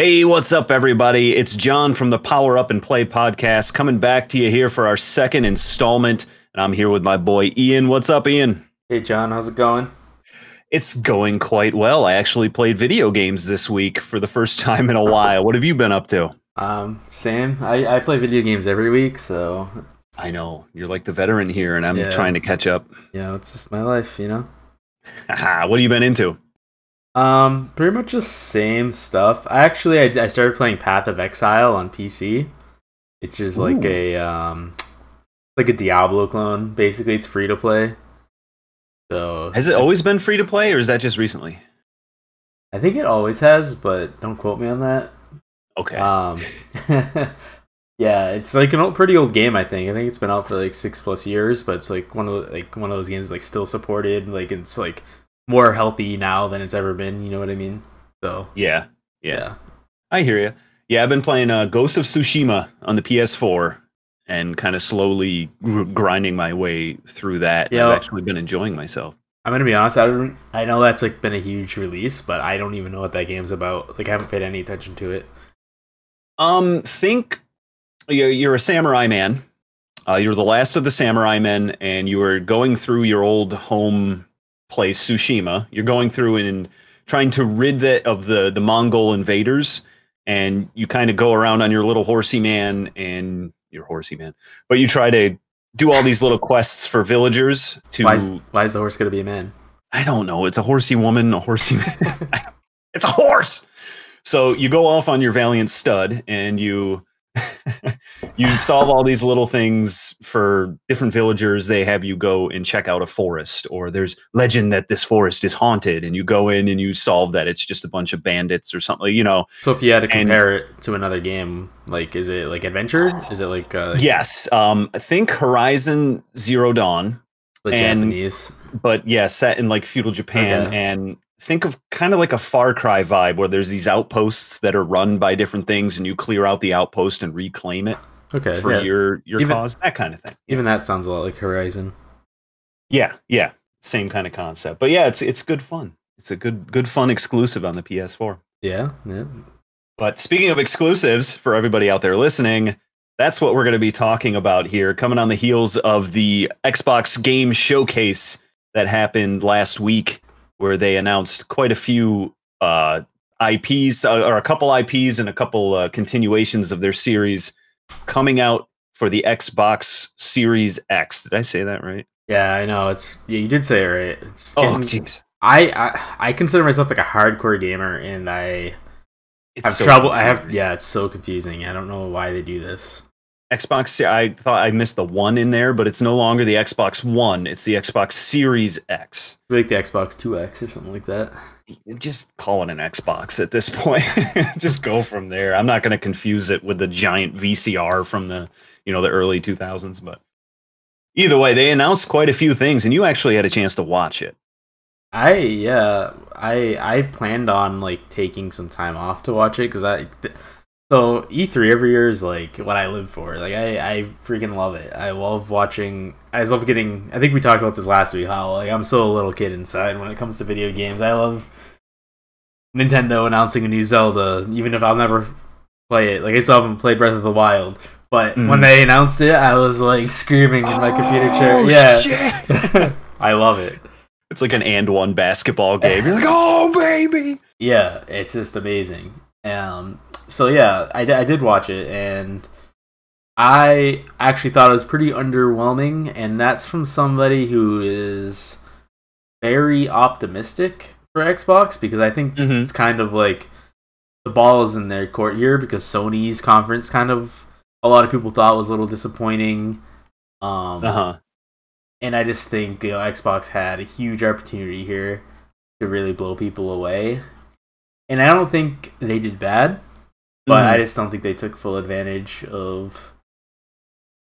Hey, what's up, everybody? It's John from the Power Up and Play podcast coming back to you here for our second installment. And I'm here with my boy Ian. What's up, Ian? Hey, John, how's it going? It's going quite well. I actually played video games this week for the first time in a while. What have you been up to? Um, same. I, I play video games every week, so I know you're like the veteran here, and I'm Yeah. trying to catch up. Yeah, it's just my life, you know. What have you been into? Um, pretty much the same stuff. I actually I, I started playing Path of Exile on PC. It's just like a um, like a Diablo clone. Basically, it's free to play. So Has it always been free to play, or is that just recently? I think it always has, but don't quote me on that. Okay. Um, yeah, it's like an old, pretty old game. I think. I think it's been out for like six plus years, but it's like one of the, like one of those games like still supported. Like it's like more healthy now than it's ever been. You know what I mean? So yeah, yeah, yeah, I hear you. Yeah, I've been playing uh, Ghost of Tsushima on the PS4 and kind of slowly gr- grinding my way through that. Yeah. I've actually been enjoying myself. I'm gonna be honest. I don't. I know that's like been a huge release, but I don't even know what that game's about. Like I haven't paid any attention to it. Um, think you're, you're a samurai man. Uh, you're the last of the samurai men, and you are going through your old home place, Tsushima. You're going through and trying to rid that of the the Mongol invaders, and you kind of go around on your little horsey man and your horsey man, but you try to do all these little quests for villagers to. Why is, why is the horse gonna be a man? I don't know. It's a horsey woman, a horsey man. it's a horse. So you go off on your valiant stud and you you solve all these little things for different villagers. They have you go and check out a forest, or there's legend that this forest is haunted, and you go in and you solve that. It's just a bunch of bandits or something, you know. So if you had to And- compare it to another game, like is it like adventure? Is it like uh, Yes. Um, I think Horizon Zero Dawn, and- Japanese? but yeah, set in like feudal Japan Okay. and think of kind of like a Far Cry vibe where there's these outposts that are run by different things and you clear out the outpost and reclaim it Okay, for yeah. your your Even- cause, that kind of thing. Even that sounds a lot like Horizon. Yeah, yeah, same kind of concept. But yeah, it's it's good fun. It's a good good fun exclusive on the PS4. Yeah, yeah. But speaking of exclusives for everybody out there listening, that's what we're going to be talking about here, coming on the heels of the Xbox Game Showcase that happened last week, where they announced quite a few uh, IPs, uh, or a couple IPs and a couple uh, continuations of their series coming out for the Xbox Series X. Did I say that right? Yeah, I know. It's yeah, you did say it right. It's Oh, jeez. I, I I consider myself like a hardcore gamer, and I It's have so trouble. I have yeah, it's so confusing. I don't know why they do this. Xbox. I thought I missed the one in there, but it's no longer the Xbox One. It's the Xbox Series X. Like the Xbox Two X or something like that. Just call it an Xbox at this point. Just go from there. I'm not going to confuse it with the giant VCR from the you know the early 2000s, but either way, they announced quite a few things, and you actually had a chance to watch it. I yeah, I I planned on like taking some time off to watch it because I. th- So E3 every year is like what I live for. Like I, I freaking love it. I love watching. I love getting. I think we talked about this last week. How like I'm still a little kid inside when it comes to video games. I love Nintendo announcing a new Zelda, even if I'll never play it. Like I still haven't played Breath of the Wild, but when Mhm. they announced it, I was like screaming in my computer chair. Oh, Yeah, shit. I love it. it's like an and one basketball game. You're like, oh baby. Yeah, it's just amazing. Um, so yeah, I, I did watch it, and I actually thought it was pretty underwhelming, and that's from somebody who is very optimistic for Xbox because I think Mhm. it's kind of like the ball is in their court here because Sony's conference kind of a lot of people thought was a little disappointing. Um, Uh huh. and I just think you know Xbox had a huge opportunity here to really blow people away. And I don't think they did bad, but I just don't think they took full advantage of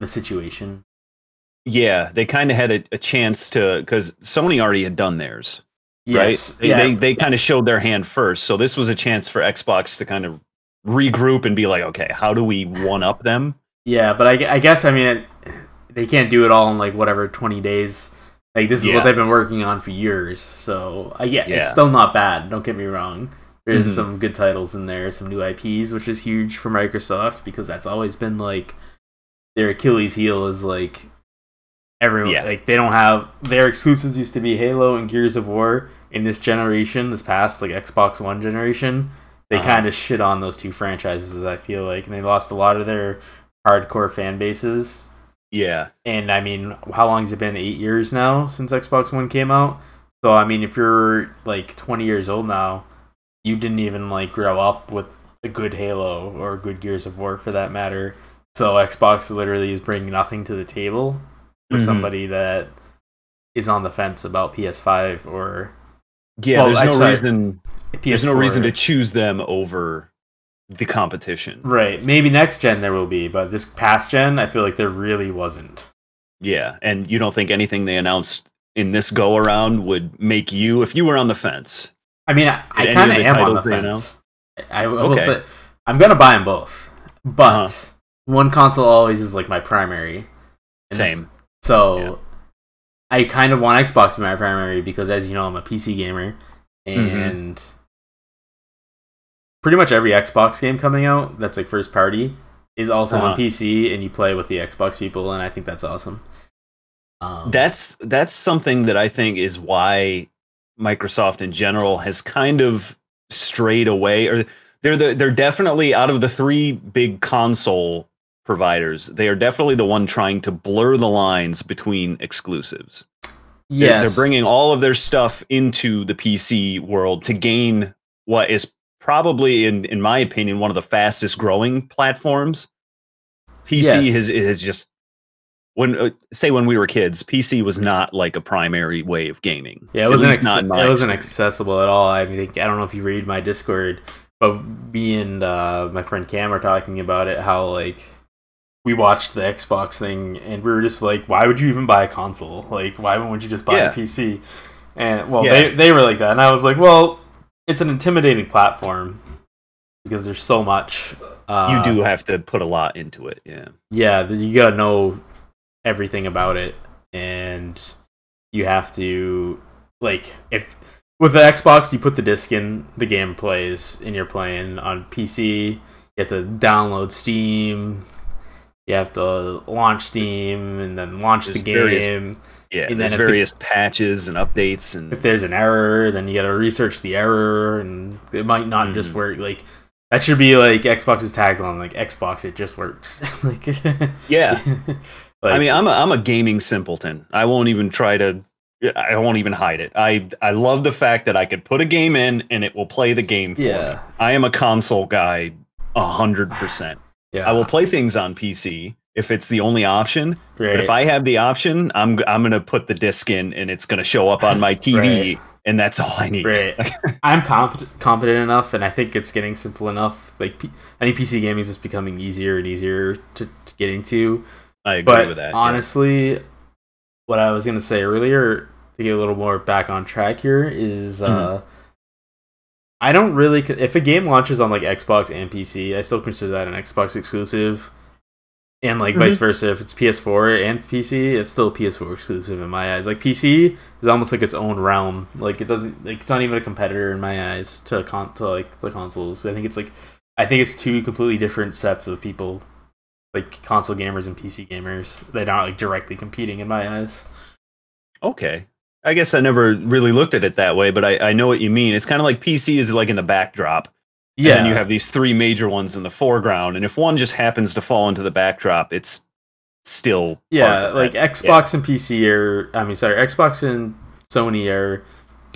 the situation. Yeah, they kind of had a, a chance to because Sony already had done theirs, Yes, right? They yeah, they, they kind of showed their hand first, so this was a chance for Xbox to kind of regroup and be like, okay, how do we one up them? yeah, but I, I guess I mean it, they can't do it all in like whatever twenty days. Like this is Yeah. what they've been working on for years, so uh, yeah, Yeah. it's still not bad. Don't get me wrong. There's Mhm. some good titles in there, some new IPs, which is huge for Microsoft because that's always been like their Achilles heel is like everyone Yeah. like they don't have their exclusives used to be Halo and Gears of War. In this generation, this past like Xbox One generation, they Uh-huh. kind of shit on those two franchises. I feel like, and they lost a lot of their hardcore fan bases. Yeah. And I mean, how long has it been? Eight years now since Xbox One came out. So I mean, if you're like 20 years old now, you didn't even like grow up with a good Halo or a good Gears of War for that matter. So Xbox literally is bringing nothing to the table for Mhm. somebody that is on the fence about PS5 or Yeah, Well, there's I'm no sorry. reason PS4. there's no reason to choose them over the competition. Right. Maybe next gen there will be, but this past gen, I feel like there really wasn't. Yeah, and you don't think anything they announced in this go around would make you if you were on the fence. I mean, I, I kind of am on the fence. I, I will Okay. say I'm gonna buy them both, but Uh-huh. one console always is like my primary. Same. So Yeah. I kind of want Xbox to be my primary because, as you know, I'm a PC gamer, Mm-hmm. and pretty much every Xbox game coming out that's like first party is also Uh-huh. on PC, and you play with the Xbox people, and I think that's awesome. Um, That's that's something that I think is why Microsoft in general has kind of strayed away or they're the, they're definitely out of the three big console providers, they are definitely the one trying to blur the lines between exclusives. They're- They're, bringing all of their stuff into the PC world to gain what is probably, in in my opinion, one of the fastest growing platforms. PC Yes. has has just when uh, say when we were kids, PC was not like a primary way of gaming. Yeah, it wasn't. Ex- not it wasn't experience. accessible at all. I mean, I don't know if you read my Discord, but me and uh, my friend Cam are talking about it. How like we watched the Xbox thing, and we were just like, "Why would you even buy a console? Like, why wouldn't you just buy Yeah. a PC?" And well, Yeah. they they were like that, and I was like, "Well, it's an intimidating platform because there's so much." Uh, you do have to put a lot into it. Yeah. yeah, you gotta know everything about it, and you have to like if with the Xbox you put the disc in, the game plays, and you're playing on PC. You have to download Steam. You have to launch Steam and then launch There's the various- game. Yeah. And There's then the- various patches and updates and If there's an error, then you gotta research the error, and it might not just Mhm. work. Like that should be like Xbox's tagline, like Xbox, it just works. like yeah. I mean, I'm a I'm a gaming simpleton. I won't even try to. I won't even hide it. I I love the fact that I could put a game in and it will play the game for Yeah. me. I am a console guy, a hundred percent. yeah, I will play things on PC if it's the only option. Right. But if I have the option, I'm I'm gonna put the disc in and it's gonna show up on my TV, right. and that's all I need. Right. I'm competent, competent enough, and I think it's getting simple enough. Like P- I think PC gaming is just becoming easier and easier to, to get into. I agree But with that. yeah. honestly, what I was gonna say earlier to get a little more back on track here is, Mm-hmm. uh, I don't really. If a game launches on like Xbox and PC, I still consider that an Xbox exclusive. And like vice Mhm. versa, if it's PS4 and PC, it's still PS4 exclusive in my eyes. Like PC is almost like its own realm. Like it doesn't, like it's not even a competitor in my eyes to con to like the consoles. I think it's like, I think it's two completely different sets of people, like console gamers and PC gamers. They're not like directly competing in my eyes. Okay. I guess I never really looked at it that way, but I, I know what you mean. It's kind of like PC is like in the backdrop. Yeah, And then you have these three major ones in the foreground. And if one just happens to fall into the backdrop, it's still yeah, like. Xbox and PC are. I mean, sorry, Xbox and Sony are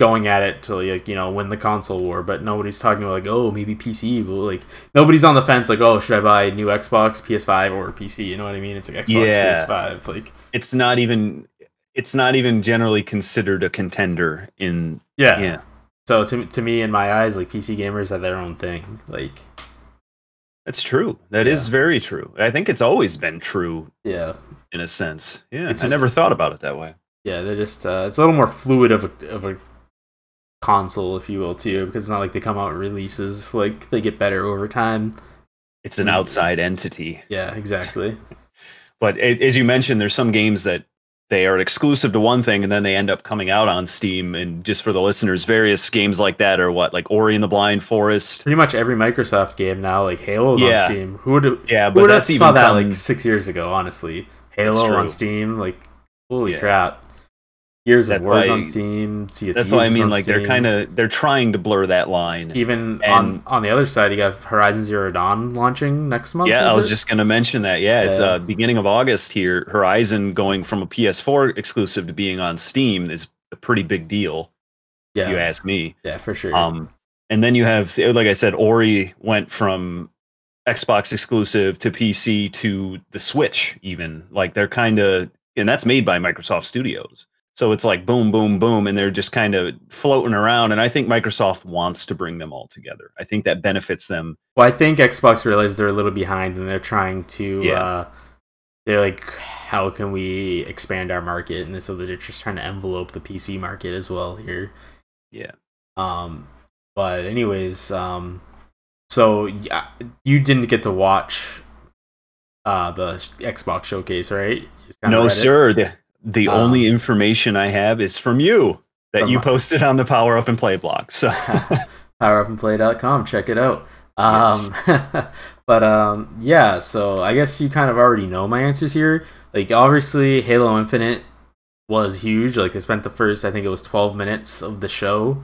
going at it to like you know win the console war, but nobody's talking about like oh maybe PC will like nobody's on the fence like oh should I buy a new Xbox, PS5 or PC? You know what I mean? It's like Xbox, Yeah. PS5, like it's not even it's not even generally considered a contender in yeah. yeah. So to to me, in my eyes, like PC gamers have their own thing. Like That's true. That is Yeah. very true. I think it's always been true yeah, in a sense. Yeah. It's I just- never thought about it that way. yeah, they're just uh, it's a little more fluid of a of a console, if you will, too, because it's not like they come out releases like they get better over time. It's an outside entity. Yeah, exactly. But a- as you mentioned, there's some games that they are exclusive to one thing and then they end up coming out on Steam. And just for the listeners, various games like that are what, like Ori and the Blind Forest. Pretty much every Microsoft game now, like Halo's Yeah. on Steam. Who would Yeah, who but would that's have even that come- like six years ago? Honestly, Halo on. Steam, like holy Yeah. crap. Gears That's of War's why- on Steam. Sea That's what I mean. Like they're kind of they're trying to blur that line. even and- on on the other side. You have Horizon Zero Dawn launching next month. Yeah, I was it? just going to mention that. Yeah, it's Yeah. uh beginning of August here. Horizon going from a PS4 exclusive to being on Steam is a pretty big deal, yeah, if you ask me. yeah, for sure. Um, and then you have, like I said, Ori went from Xbox exclusive to PC to the Switch, even. Like they're kind of, and that's made by Microsoft Studios. So it's like boom, boom, boom, and they're just kind of floating around. And I think Microsoft wants to bring them all together. I think that benefits them. Well, I think Xbox realized they're a little behind, and they're trying to. Yeah. Uh, they're like, how can we expand our market? And so they're just trying to envelope the PC market as well here. Yeah. Um, but anyways, um, so yeah, you didn't get to watch uh the Xbox showcase, right? You just kinda no, sir. The, the Um, only information I have is from you that From you posted on the Power Up and Play blog. So. Powerupandplay.com check it out. Um but um yeah so i guess you kind of already know my answers here. Like obviously halo infinite was huge. Like they spent the first i think it was 12 minutes of the show.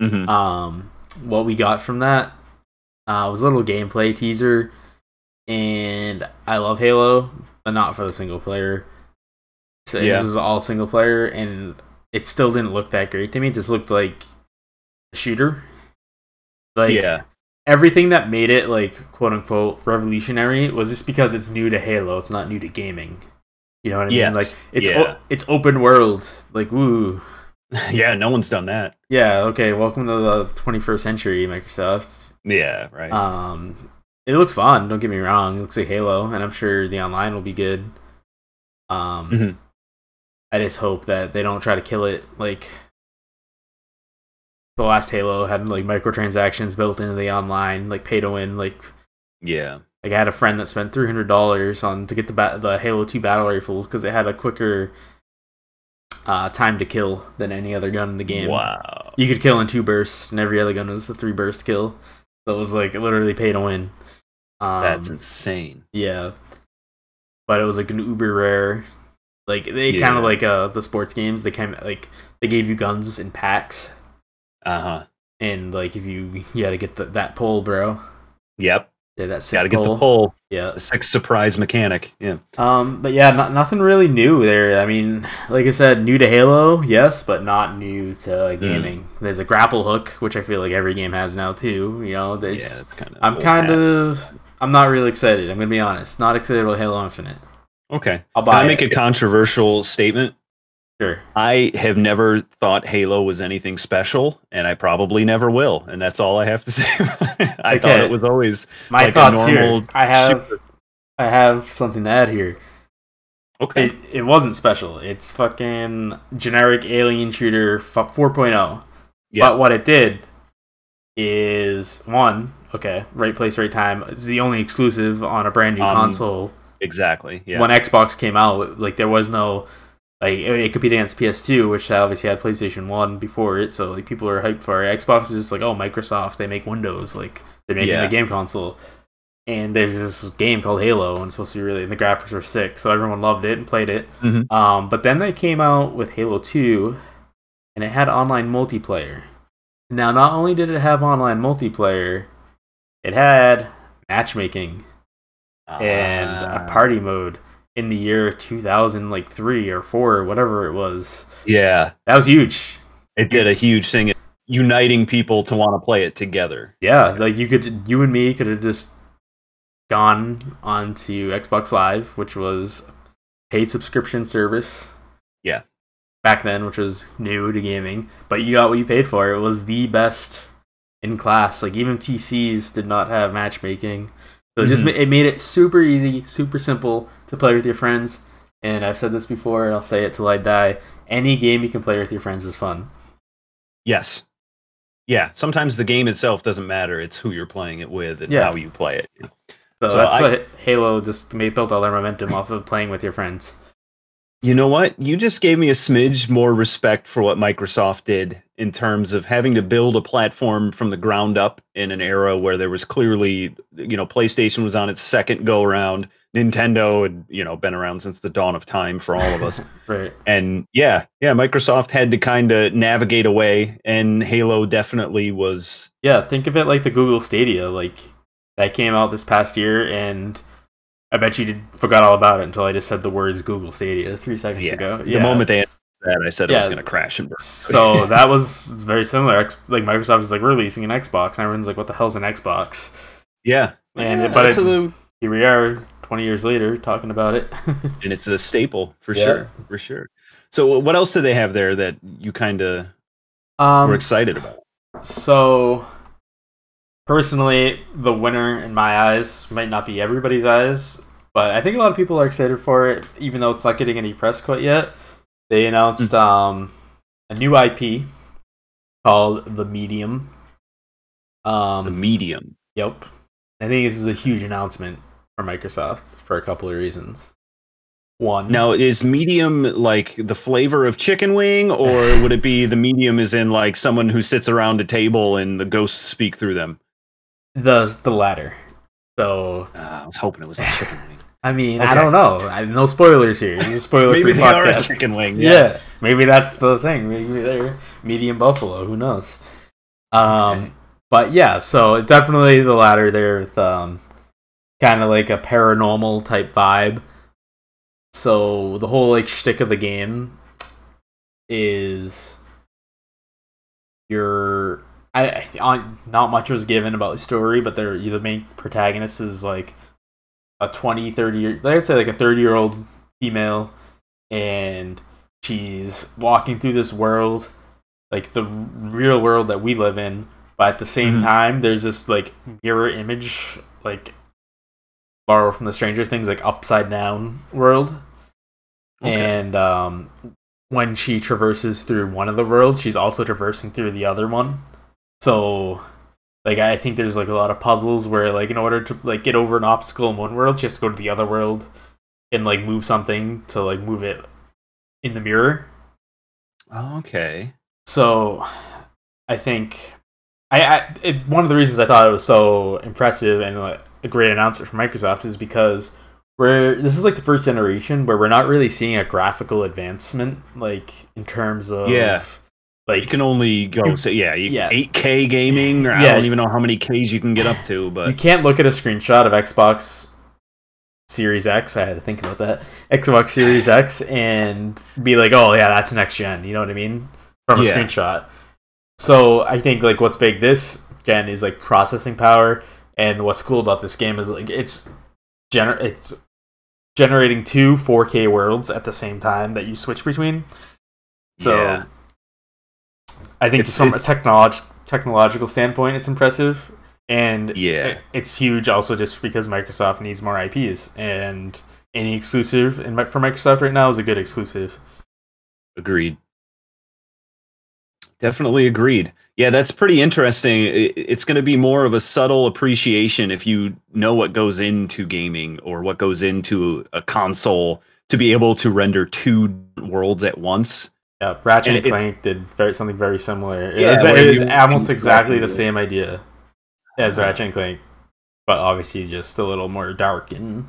Mhm. um what we got from that uh was a little gameplay teaser and i love halo but not for the single player so Yeah. this was all single player and it still didn't look that great to me it just looked like a shooter like yeah, everything that made it like quote unquote revolutionary was just because it's new to halo it's not new to gaming you know what i Yes. mean like it's Yeah. o- it's open world like woo yeah. No one's done that. yeah okay welcome to the 21st century microsoft Yeah, right. um it looks fun don't get me wrong it looks like halo and i'm sure the online will be good um Mhm. I just hope that they don't try to kill it like the last halo had like microtransactions built into the online like pay to win like yeah. like I had a friend that spent three hundred dollars on to get the ba- the Halo Two battle rifle because it had a quicker uh, time to kill than any other gun in the game. Wow. You could kill in two bursts, and every other gun was a three burst kill. So it was like literally pay to win. Um, That's insane. yeah, but it was like an uber rare. Like they kind of like uh the sports games. They kind of like they gave you guns in packs, Uh huh. and like if you you had to get the, that pole, bro. Yep. Yeah, that's Got to get the pull. Yeah, The six surprise mechanic. Yeah. Um, but yeah, not, nothing really new there. I mean, like I said, new to Halo, yes, but not new to gaming. There's a grapple hook, which I feel like every game has now too. You know, Yeah. there's. It's kind of. I'm kind of. I'm not really excited. I'm gonna be honest. Not excited about Halo Infinite. Okay. I'll Can buy I make it. a controversial statement? Sure. I have never thought Halo was anything special, and I probably never will. And that's all I have to say. I thought it was always My like thoughts here. I have. shooter. I have something to add here. okay. It, it wasn't special. It's fucking generic alien shooter f- 4.0. Yeah. But what it did is one, okay, right place, right time. It's the only exclusive on a brand new Um, console. Exactly. Yeah. When Xbox came out, like there was no like it, competed against PS2, which obviously had PlayStation One before it. So like people are hyped for it. Xbox was just like, oh, Microsoft, they make Windows, like they're making Yeah. a game console. And there's this game called Halo, and it's supposed to be really, and the graphics were sick, so everyone loved it and played it. Mhm. Um, but then they came out with Halo 2, and it had online multiplayer. Now, not only did it have online multiplayer, it had matchmaking and a Ah, party mode in the year 2000, like three or four or whatever it was. Yeah. That was huge. It did a huge thing, uniting people to want to play it together. Yeah, like you could, you and me could have just gone onto Xbox Live, which was paid subscription service. Yeah. Back then, which was new to gaming, but you got what you paid for. It was the best in class. Like even PCs did not have matchmaking, so it just Mhm. ma- it made it super easy, super simple to play with your friends. And I've said this before, and I'll say it till I die. Any game you can play with your friends is fun. Yes. Yeah. Sometimes the game itself doesn't matter. It's who you're playing it with and Yeah. how you play it. So, So that's I- Halo just made built all their momentum off of playing with your friends. You know what? You just gave me a smidge more respect for what Microsoft did in terms of having to build a platform from the ground up in an era where there was clearly, you know, PlayStation was on its second go around. Nintendo had, you know, been around since the dawn of time for all of us. right. And yeah, yeah, Microsoft had to kind of navigate away, and Halo definitely was. Yeah, think of it like the Google Stadia. Like that came out this past year, and I bet you did forgot all about it until I just said the words Google Stadia three seconds Yeah, ago. The moment they announced that, I said it was going to crash and burn. so that was very similar. Like Microsoft was like releasing an Xbox, and everyone's like, "What the hell's an Xbox?" Yeah, And- Yeah, but it- a- Here we are, twenty years later, talking about it. and it's a staple for Yeah. sure, for sure. So, what else do they have there that you kind of um, were excited about? So, personally, the winner in my eyes might not be everybody's eyes, but I think a lot of people are excited for it, even though it's not getting any press quite yet. They announced um, a new IP called The Medium. Um, The medium. Yep. I think this is a huge announcement for Microsoft for a couple of reasons. One. Now, is medium like the flavor of chicken wing, or would it be the medium is in like someone who sits around a table and the ghosts speak through them? The the latter. So Uh, I was hoping it was a chicken wing. I mean, I don't know. I, no spoilers here. A spoiler Maybe they are a chicken wing. Yeah. maybe that's the thing. Maybe they're medium buffalo. Who knows? Um, Okay. but yeah. So definitely the latter there with um, kind of like a paranormal type vibe. So the whole like shtick of the game is you're I, I not much was given about the story, but they're the main protagonist is like a 20, 30 year I'd say like a 30 year old female and she's walking through this world like the real world that we live in but at the same Mhm. time there's this like mirror image like borrow from the stranger things like upside down world Okay. and um when she traverses through one of the worlds she's also traversing through the other one so like i think there's like a lot of puzzles where like in order to like get over an obstacle in one world to go to the other world and like move something to like move it in the mirror Okay. so I think I, I it, one of the reasons I thought it was so impressive and like, a great announcement from Microsoft is because we're this is like the first generation where we're not really seeing a graphical advancement like in terms of Yeah. Like You can only go say yeah, you, Yeah. 8K gaming. Or I don't even know how many Ks you can get up to, but you can't look at a screenshot of Xbox Series X. I had to think about that. Xbox Series X and be like, oh yeah, that's next gen. You know what I mean? From a Yeah. screenshot. So I think like what's big this gen is like processing power, and what's cool about this game is like it's gener- it's generating two 4K worlds at the same time that you switch between. So yeah. I think It's- from it's- a technolog- technological standpoint, it's impressive, and Yeah. it's huge. Also, just because Microsoft needs more IPs, and any exclusive in, for Microsoft right now is a good exclusive. Agreed. Definitely agreed. Yeah, that's pretty interesting. It's going to be more of a subtle appreciation if you know what goes into gaming or what goes into a console to be able to render two worlds at once. Yeah, Ratchet And and, it- Clank did very, something very similar. It Yeah, was, it was almost exactly the same idea as Uh-huh. Ratchet and Clank, but obviously just a little more dark and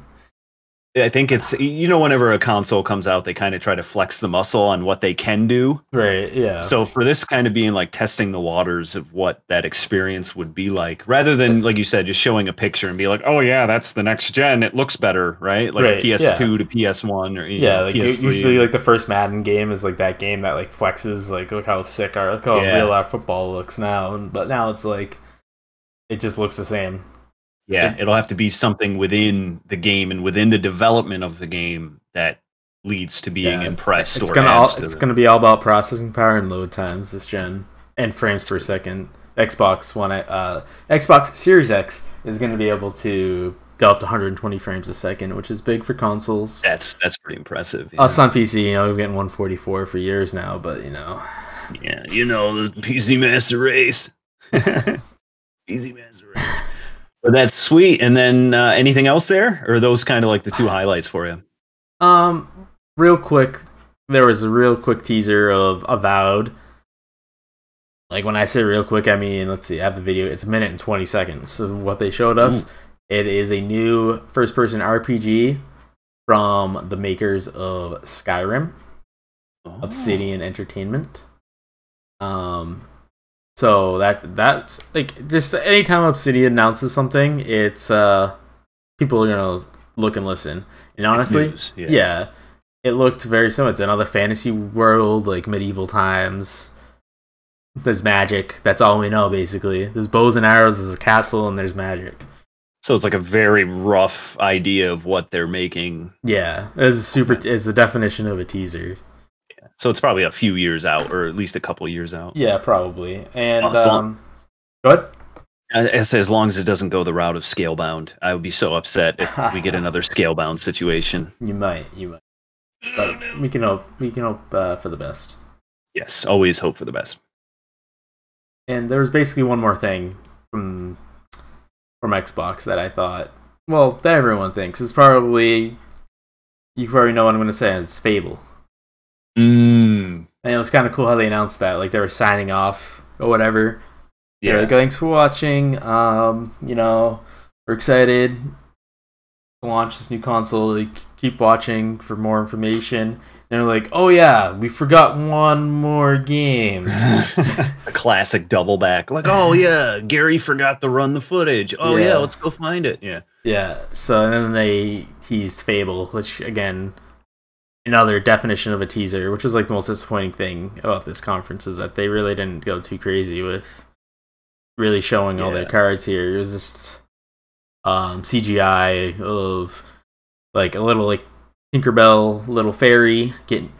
I think it's you know whenever a console comes out, they kind of try to flex the muscle on what they can do. right. Yeah. So for this kind of being like testing the waters of what that experience would be like, rather than like you said, just showing a picture and be like, "Oh yeah, that's the next gen. It looks better, right?" Like Right, PS2 to PS1 or yeah, know, like PS3. usually like the first Madden game is like that game that like flexes like look how sick our look how Yeah. real our football looks now, but now it's like it just looks the same. Yeah, it- it'll have to be something within the game and within the development of the game that leads to being Yeah, impressed. It's or gonna all, to it's the- gonna be all about processing power and load times this gen and frames per second. Xbox One, uh, Xbox Series X is gonna be able to go up to 120 frames a second, which is big for consoles. That's that's pretty impressive. Yeah. Us on PC, you know, we've been getting 144 for years now, but you know, Yeah, you know the PC Master Race. PC Master Race. But that's sweet. And then uh, anything else there, or are those kind of like the two highlights for you? Um, real quick, there was a real quick teaser of Avowed. Like when I say real quick, I mean let's see, I have the video. It's a minute and twenty seconds of what they showed us. It is a new first-person RPG from the makers of Skyrim, oh. Obsidian Entertainment. Um, so that that's like just anytime Obsidian announces something, it's uh people are gonna look and listen. And honestly, yeah. yeah. it looked very similar. It's another fantasy world, like medieval times. There's magic. That's all we know, basically. There's bows and arrows. There's a castle, and there's magic. So it's like a very rough idea of what they're making. Yeah, it's super. Is the definition of a teaser. So it's probably a few years out, or at least a couple years out. Yeah, probably. And um, say as long as it doesn't go the route of Scalebound, I would be so upset if we get another Scalebound situation. You might, you might. But we can hope. We can hope uh, for the best. Yes, always hope for the best. And there was basically one more thing from from Xbox that I thought, well, that everyone thinks is probably you probably know what I'm going to say. It's Fable. Mm. And it was kind of cool how they announced that, like they were signing off or whatever. Yeah. Like, thanks for watching. Um, you know, we're excited to launch this new console. Like, keep watching for more information. And they're like, oh yeah, we forgot one more game. a classic double back. Like, oh yeah, Gary forgot to run the footage. Oh yeah. yeah, let's go find it. Yeah. Yeah. So then they teased Fable, which again, another definition of a teaser, which was like the most disappointing thing about this conference is that they really didn't go too crazy with really showing yeah. all their cards here. It was just um, CGI of like a little like Tinkerbell little fairy getting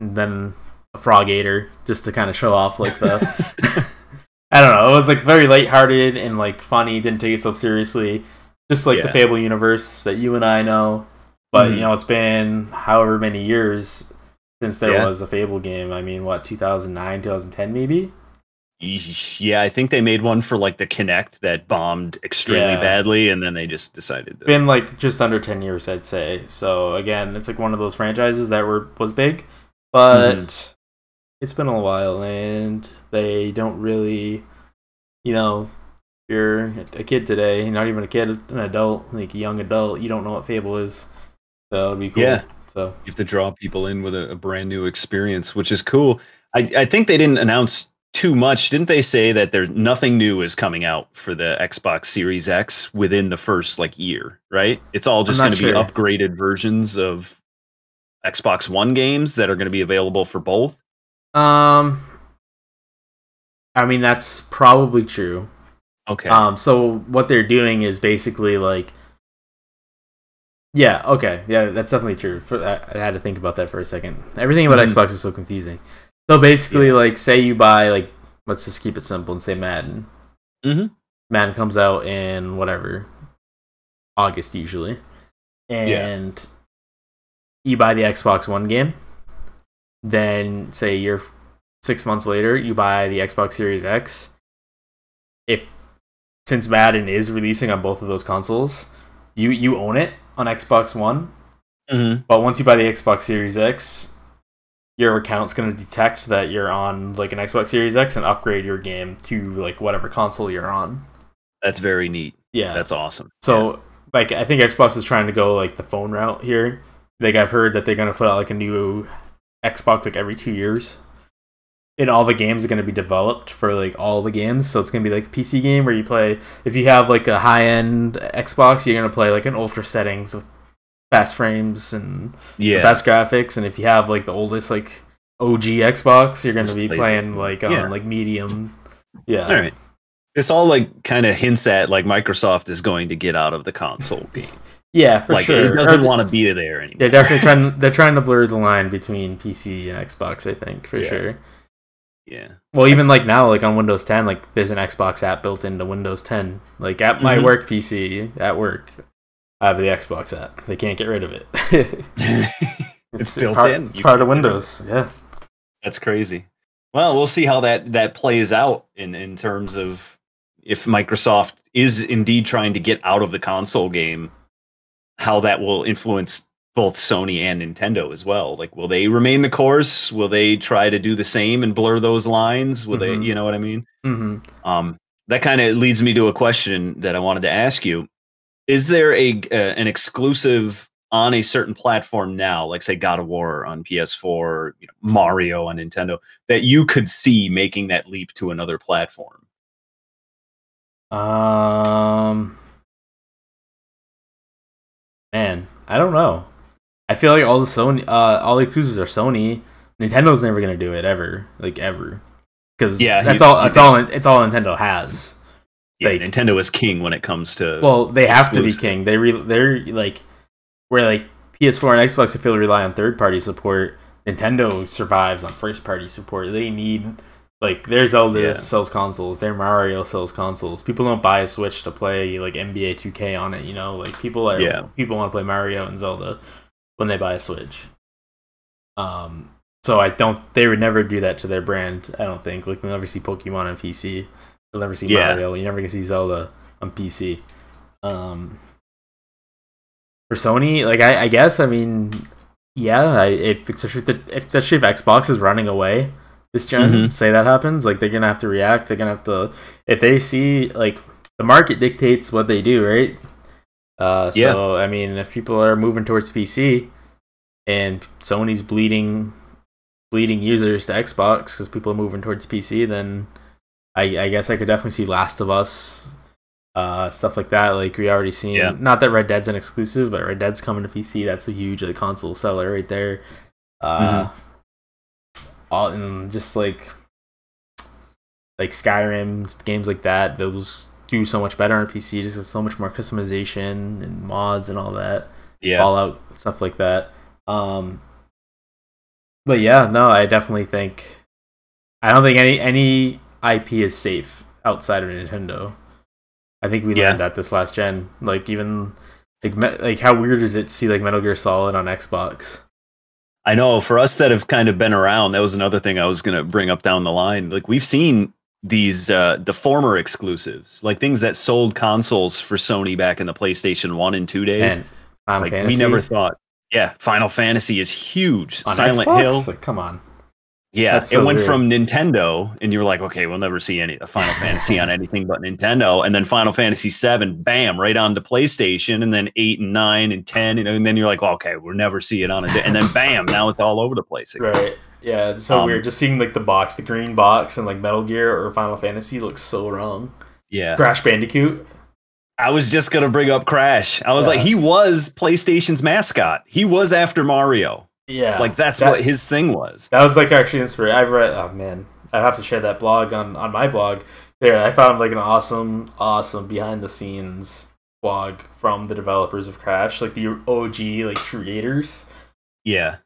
and then a frogator just to kind of show off like the I don't know. It was like very lighthearted and like funny. Didn't take itself seriously. Just like yeah. the Fable universe that you and I know. But mm. you know, it's been however many years since there yeah. was a Fable game. I mean, what 2009, 2010, maybe. Yeah, I think they made one for like the Kinect that bombed extremely yeah. badly, and then they just decided. To... Been like just under ten years, I'd say. So again, it's like one of those franchises that were was big, but mm. it's been a while, and they don't really, you know, you're a kid today, not even a kid, an adult, like a young adult, you don't know what Fable is. So it'd be cool. Yeah. So you have to draw people in with a, a brand new experience, which is cool. I, I think they didn't announce too much. Didn't they say that there nothing new is coming out for the Xbox Series X within the first like year, right? It's all just going to sure. be upgraded versions of Xbox One games that are going to be available for both. Um I mean that's probably true. Okay. Um so what they're doing is basically like yeah, okay. Yeah, that's definitely true. For, I, I had to think about that for a second. Everything about mm-hmm. Xbox is so confusing. So basically, yeah. like, say you buy like, let's just keep it simple and say Madden. Mm-hmm. Madden comes out in whatever August usually, and yeah. you buy the Xbox One game. Then say you're six months later, you buy the Xbox Series X. If since Madden is releasing on both of those consoles, you you own it on Xbox One. Mm-hmm. But once you buy the Xbox Series X, your account's going to detect that you're on like an Xbox Series X and upgrade your game to like whatever console you're on. That's very neat. Yeah, that's awesome. So yeah. like I think Xbox is trying to go like the phone route here. Like I've heard that they're going to put out like a new Xbox like every two years. And all the games are going to be developed for like all the games, so it's going to be like a PC game where you play. If you have like a high end Xbox, you're going to play like an ultra settings with fast frames and yeah. the best graphics. And if you have like the oldest like OG Xbox, you're going to be playing like on yeah. like medium. Yeah. All right. This all like kind of hints at like Microsoft is going to get out of the console game. Yeah, for like, sure. It doesn't want to be there anymore. They're definitely trying. They're trying to blur the line between PC and Xbox. I think for yeah. sure. Yeah. Well, That's... even like now, like on Windows 10, like there's an Xbox app built into Windows 10. Like at my mm-hmm. work PC at work, I have the Xbox app. They can't get rid of it. it's, it's, built part, in. It's part of Windows. Yeah. That's crazy. Well, we'll see how that that plays out in in terms of if Microsoft is indeed trying to get out of the console game, how that will influence both Sony and Nintendo as well. Like, will they remain the course? Will they try to do the same and blur those lines? Will Mhm. they, you know what I mean? Mm-hmm. Um, that kind of leads me to a question that I wanted to ask you: Is there a uh, an exclusive on a certain platform now, like say God of War on PS4, you know, Mario on Nintendo, that you could see making that leap to another platform? Um, man, I don't know. I feel like all the Sony, uh, all the exclusives are Sony. Nintendo's never gonna do it ever, like ever, because Yeah, that's you- all. That's all. It's all Nintendo has. Yeah, Like- Nintendo is king when it comes to Well, they have to be king. They re- they're like where like PS4 and Xbox I feel rely on third party support. Nintendo survives on first party support. They need like their Zelda Yeah. sells consoles, their Mario sells consoles. People don't buy a Switch to play like NBA 2K on it. You know, like people are Yeah. people want to play Mario and Zelda when they buy a Switch. Um, so I don't. They would never do that to their brand. I don't think. Like you'll never see Pokemon on PC. You'll never see Yeah. Mario. You're never gonna see Zelda on PC. Um, for Sony, like I, I guess, I mean, yeah, I, if especially if, the, especially if Xbox is running away this gen, Mhm. say that happens, like they're gonna have to react. They're gonna have to if they see like the market dictates what they do, right? Uh, Yeah. so I mean, if people are moving towards PC and Sony's bleeding bleeding users to Xbox because people are moving towards PC, then I, I guess I could definitely see Last of Us, uh, stuff like that. Like we already seen. Yeah. Not that Red Dead's an exclusive, but Red Dead's coming to PC. That's a huge like, console seller right there. Uh, all and just like like Skyrim games like that. Those do so much better on PC. Just with so much more customization and mods and all that. yeah. Fallout stuff like that. Um, but yeah, no, I definitely think I don't think any any IP is safe outside of Nintendo. I think we Yeah. learned that this last gen. Like even like me- like how weird is it to see like Metal Gear Solid on Xbox? I know for us that have kind of been around, that was another thing I was going to bring up down the line. Like we've seen these uh the former exclusives, like things that sold consoles for Sony back in the PlayStation 1 and 2 days. And like Fantasy we never thought yeah, Final Fantasy is huge. on Silent Xbox? Hill. Like, come on. Yeah, That's it went weird. from Nintendo, and you were like, okay, we'll never see any Final Fantasy on anything but Nintendo. And then Final Fantasy Seven, bam, right onto the PlayStation, and then eight and nine and ten, and, and then you're like, okay, we'll never see it on a. And then bam, now it's all over the place. Again. Right. Yeah, it's so Um, weird. Just seeing like the box, the green box, and like Metal Gear or Final Fantasy looks so wrong. Yeah, Crash Bandicoot. I was just gonna bring up Crash. I was Yeah. like, he was PlayStation's mascot. He was after Mario. Yeah. Like that's That- what his thing was. That was like actually inspired. I've read. Oh man, I have to share that blog on on my blog. There, I found like an awesome, awesome behind the scenes blog from the developers of Crash, like the OG like creators, Yeah, and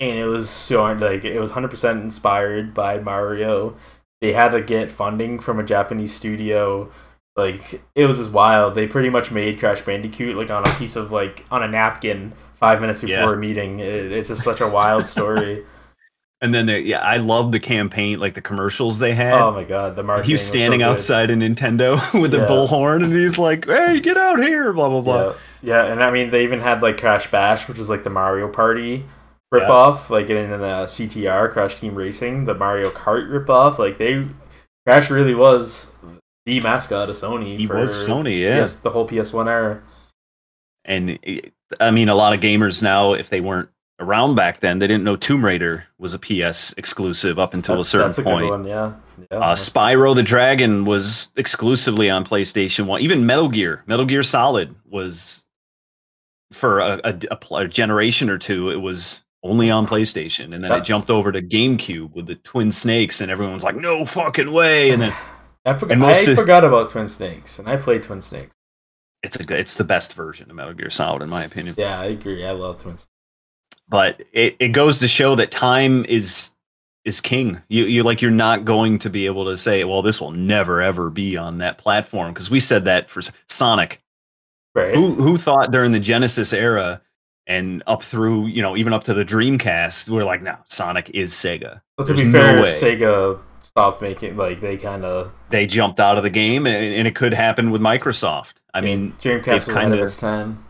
it was so like it was hundred percent inspired by Mario. They had to get funding from a Japanese studio. Like it was just wild. They pretty much made Crash Bandicoot like on a piece of like on a napkin five minutes before Yeah. a meeting. It, it's just such a wild story. and then they, yeah, I love the campaign, like the commercials they had. oh my god, the marketing. he was was so standing good. outside of Nintendo with the Yeah. bullhorn, and he's like, "Hey, get out here!" Blah blah blah. Yeah, yeah, and I mean they even had like Crash Bash, which was like the Mario Party ripoff, like in the CTR Crash Team Racing, the Mario Kart ripoff. Like they, Crash really was the mascot of Sony. He for was Sony, yeah. PS the whole PS One era. And it- I mean, a lot of gamers now, if they weren't around back then, they didn't know Tomb Raider was a PS exclusive up until That- a certain that's a point. one, yeah. yeah. Uh, Spyro the Dragon was exclusively on PlayStation One. Even Metal Gear, Metal Gear Solid was for a, a, a a generation or two. It was only on PlayStation, and then it jumped over to GameCube with the Twin Snakes, and everyone's like, "No fucking way!" And then I forgot. I of- forgot about Twin Snakes, and I played Twin Snakes. it's a good, it's the best version of Metal Gear Solid, in my opinion. Yeah, I agree. I love Twin Snakes. but it, it goes to show that time is is king. You you like you're not going to be able to say, well, this will never ever be on that platform because we said that for Sonic. Right. Who who thought during the Genesis era and up through you know even up to the Dreamcast, we're like, no, Sonic is Sega. Well, to There's be no fair, way. Sega stopped making like they kind of. They jumped out of the game, and, and it could happen with Microsoft. I mean, Dreamcast was kind of its time.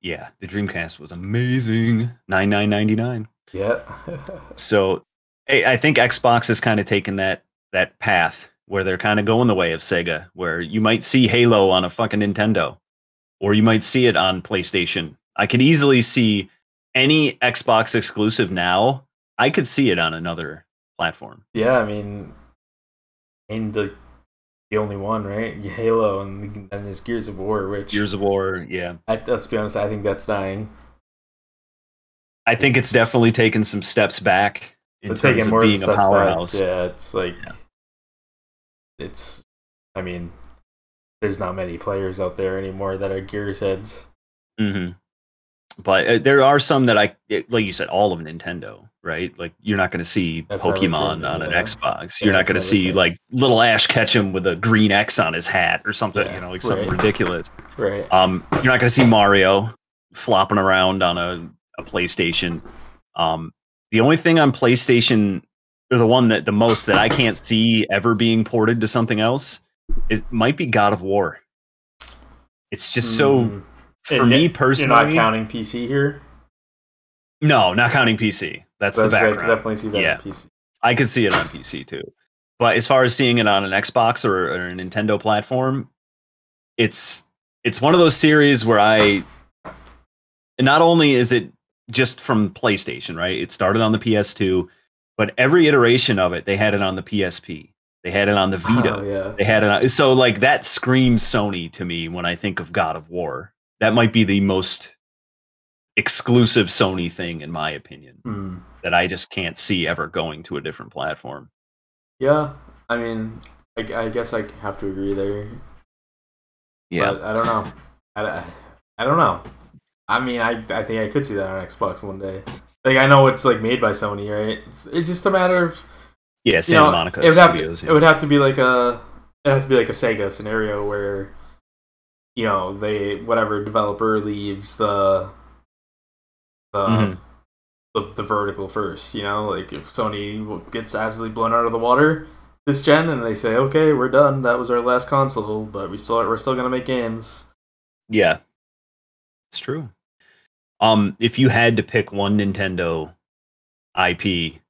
Yeah, the Dreamcast was amazing. Nine nine ninety nine. Yeah. So, I I think Xbox has kind of taken that that path where they're kind of going the way of Sega, where you might see Halo on a fucking Nintendo, or you might see it on PlayStation. I could easily see any Xbox exclusive now. I could see it on another platform. yeah, I mean, and the the only one, right? Halo, and then there's Gears of War, which Gears of War, yeah. I, let's be honest, I think that's dying. I think it's definitely taken some steps back in It's terms of more being a steps back. powerhouse. Yeah, it's like Yeah. it's. I mean, there's not many players out there anymore that are Gears heads. hmm But uh, there are some that I, it- like you said, all of Nintendo, right? Like you're not going to see That's Pokemon on an yeah. Xbox. Yeah, You're not going to see like little Ash Ketchum with a green X on his hat or something, Yeah, you know, like something right. ridiculous. Right. Um, you're not going to see Mario flopping around on a, a PlayStation. Um, the only thing on PlayStation, or the one that the most that I can't see ever being ported to something else, is might be God of War. It's just so Mm. For And me You're personally. not counting PC here. No, not counting PC. That's the That's- I could background. definitely see that Yeah. on PC. I could see it on PC too. But as far as seeing it on an Xbox or, or a Nintendo platform, it's it's one of those series where I and not only is it just from PlayStation, right? It started on the PS2, but every iteration of it, they had it on the PSP. They had it on the oh, Vita. Oh, yeah. They had it on so like that screams Sony to me when I think of God of War. That might be the most exclusive Sony thing in my opinion Hmm. that I just can't see ever going to a different platform. Yeah. I mean, I, I guess I have to agree there. Yeah, but I don't know. I, I, I don't know. I mean, I, I think I could see that on Xbox one day. Like, I know it's like made by Sony, right? It's, it's just a matter of yeah, you Santa know, Monica it would Studios. Have to, It would have to be like a it would have to be like a Sega scenario where you know they whatever developer leaves the the Mhm. the, the vertical first. You know, like if Sony gets absolutely blown out of the water this gen and they say, okay, we're done. That was our last console, but we still we're still gonna make games. yeah, it's true. Um, if you had to pick one Nintendo IP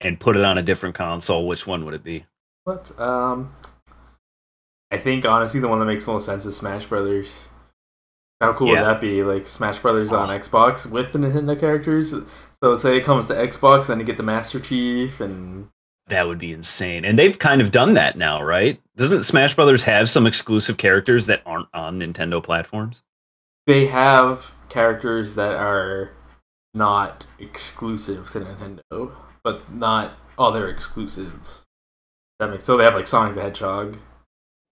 and put it on a different console, which one would it be? But um, I think honestly the one that makes the most sense is Smash Brothers. How cool Yeah. would that be? Like Smash Brothers on Oh. Xbox with the Nintendo characters. So say it comes to Xbox, then you get the Master Chief, and That would be insane. And they've kind of done that now, right? Doesn't Smash Brothers have some exclusive characters that aren't on Nintendo platforms? they have characters that are not exclusive to Nintendo, but not all they're exclusives. That makes so they have like Sonic the Hedgehog.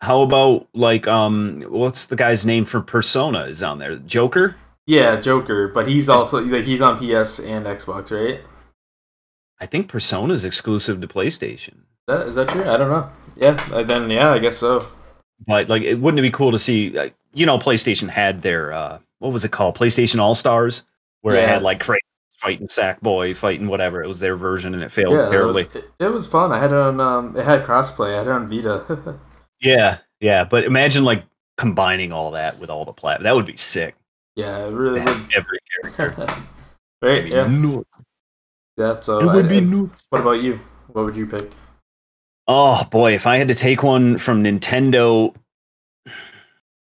How about like um what's the guy's name for Persona is on there? Joker? Yeah, Joker, but he's also like he's on PS and Xbox, right? I think Persona is exclusive to PlayStation. Is that, is that true? I don't know. Yeah, then yeah, I guess so. But like, it wouldn't it be cool to see? Like, you know, PlayStation had their uh, what was it called? PlayStation All Stars, where it had like Kratos fighting Sackboy, fighting whatever. It was their version, and it failed yeah, it terribly. was, it, it was fun. I had it on. Um, it had crossplay. I had it on Vita. Yeah, yeah. But imagine like combining all that with all the plat. That would be sick. yeah, it really have every character. would. Right? Yeah, nuts. yeah. So, It would I- be nuts. what about you? What would you pick? Oh boy, if I had to take one from Nintendo,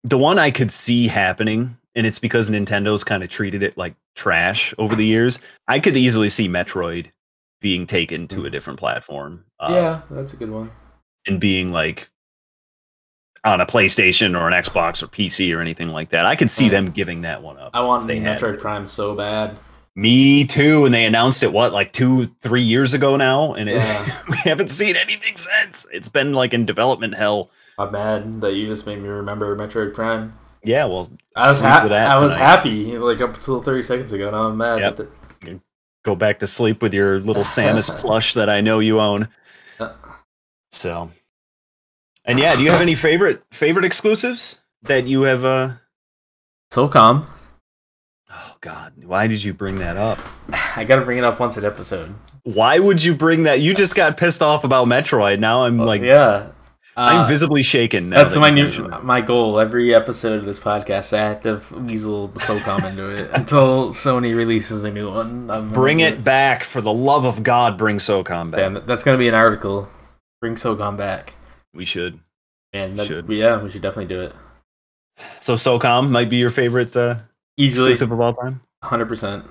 the one I could see happening, and it's because Nintendo's kind of treated it like trash over the years. I could easily see Metroid being taken to a different platform. uh, yeah, that's a good one. and being like on a PlayStation or an Xbox or PC or anything like that. I could see them giving that one up. I want They Metroid. Prime so bad. Me too. And they announced it what like two, three years ago now, and it, Yeah. we haven't seen anything since. It's been like in development hell. I'm mad that you just made me remember Metroid Prime. Yeah, well, I was ha- that I was happy like up until 30 seconds ago. Now I'm mad. Yep. that the- Go back to sleep with your little Samus plush that I know you own. Uh. So, and yeah, do you have any favorite favorite exclusives that you have? uh SOCOM. Oh God, why did you bring that up? I gotta bring it up once an episode. Why would you bring that? You just got pissed off about Metroid. Now I'm like, yeah, I'm Uh, visibly shaken. Now That's that my new it. my goal. Every episode of this podcast, I have to weasel SOCOM into it until Sony releases a new one. I'm Bring do it back for the love of God. Bring SOCOM back. Man, that's gonna be an article. Bring SOCOM back. We should. Man, that, Should. yeah, we should definitely do it. So SOCOM might be your favorite uh, Easily, exclusive of all time. hundred percent.